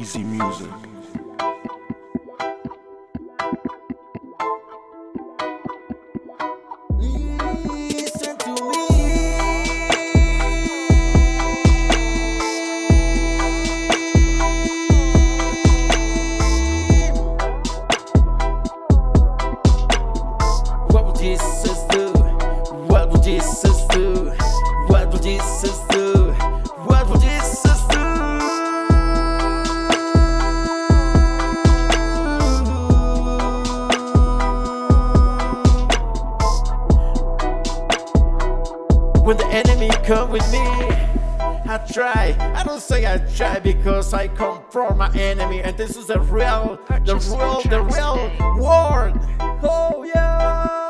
easy music. When the enemy come with me, I try. I don't say I try because I come from my enemy, and this is the real, the real, the real world. Oh yeah.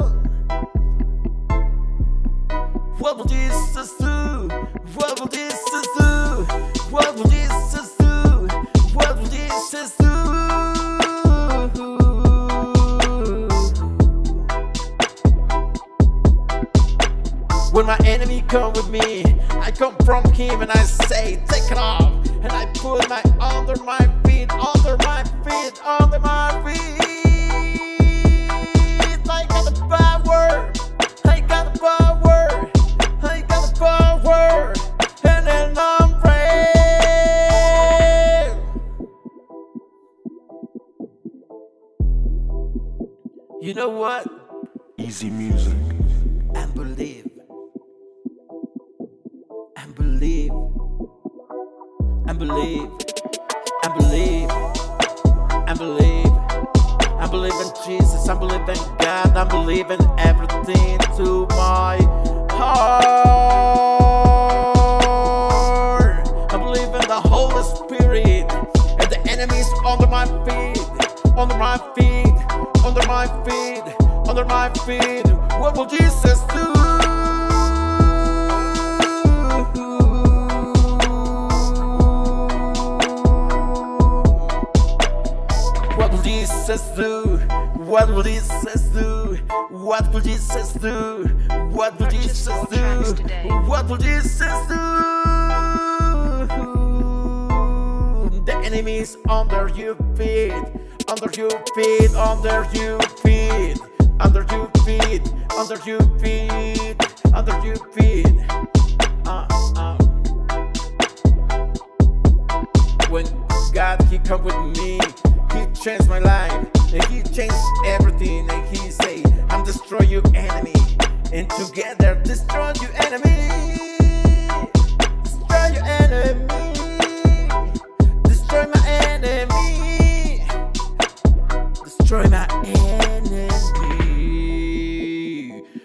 What will Jesus do? What will Jesus do? What will When my enemy come with me, I come from him and I say, take it off. And I put my under my feet, under my feet, under my feet. I got the power. I got the power. I got the power. And then I'm brave. You know what? Easy music. and believe believe. And believe. And believe. And believe. I believe in Jesus, I believe in God, I believe in everything to my heart. I believe in the Holy Spirit. And the enemies under my feet, under my feet, under my feet, under my feet. What will Jesus do? Jesus do? What will Jesus do? What will Jesus do? What will Jesus do? What will Jesus do? The enemy's under your feet, under your feet, under your feet, under your feet, under your feet, under your feet. Uh, uh. When God He come with me, changed my life, and He changed everything. And He say, "I'm destroy your enemy, and together destroy your enemy, destroy your enemy, destroy my enemy, destroy my enemy."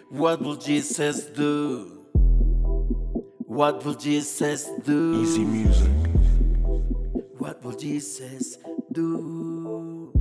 What will Jesus do? What will Jesus do? Easy music. What will Jesus do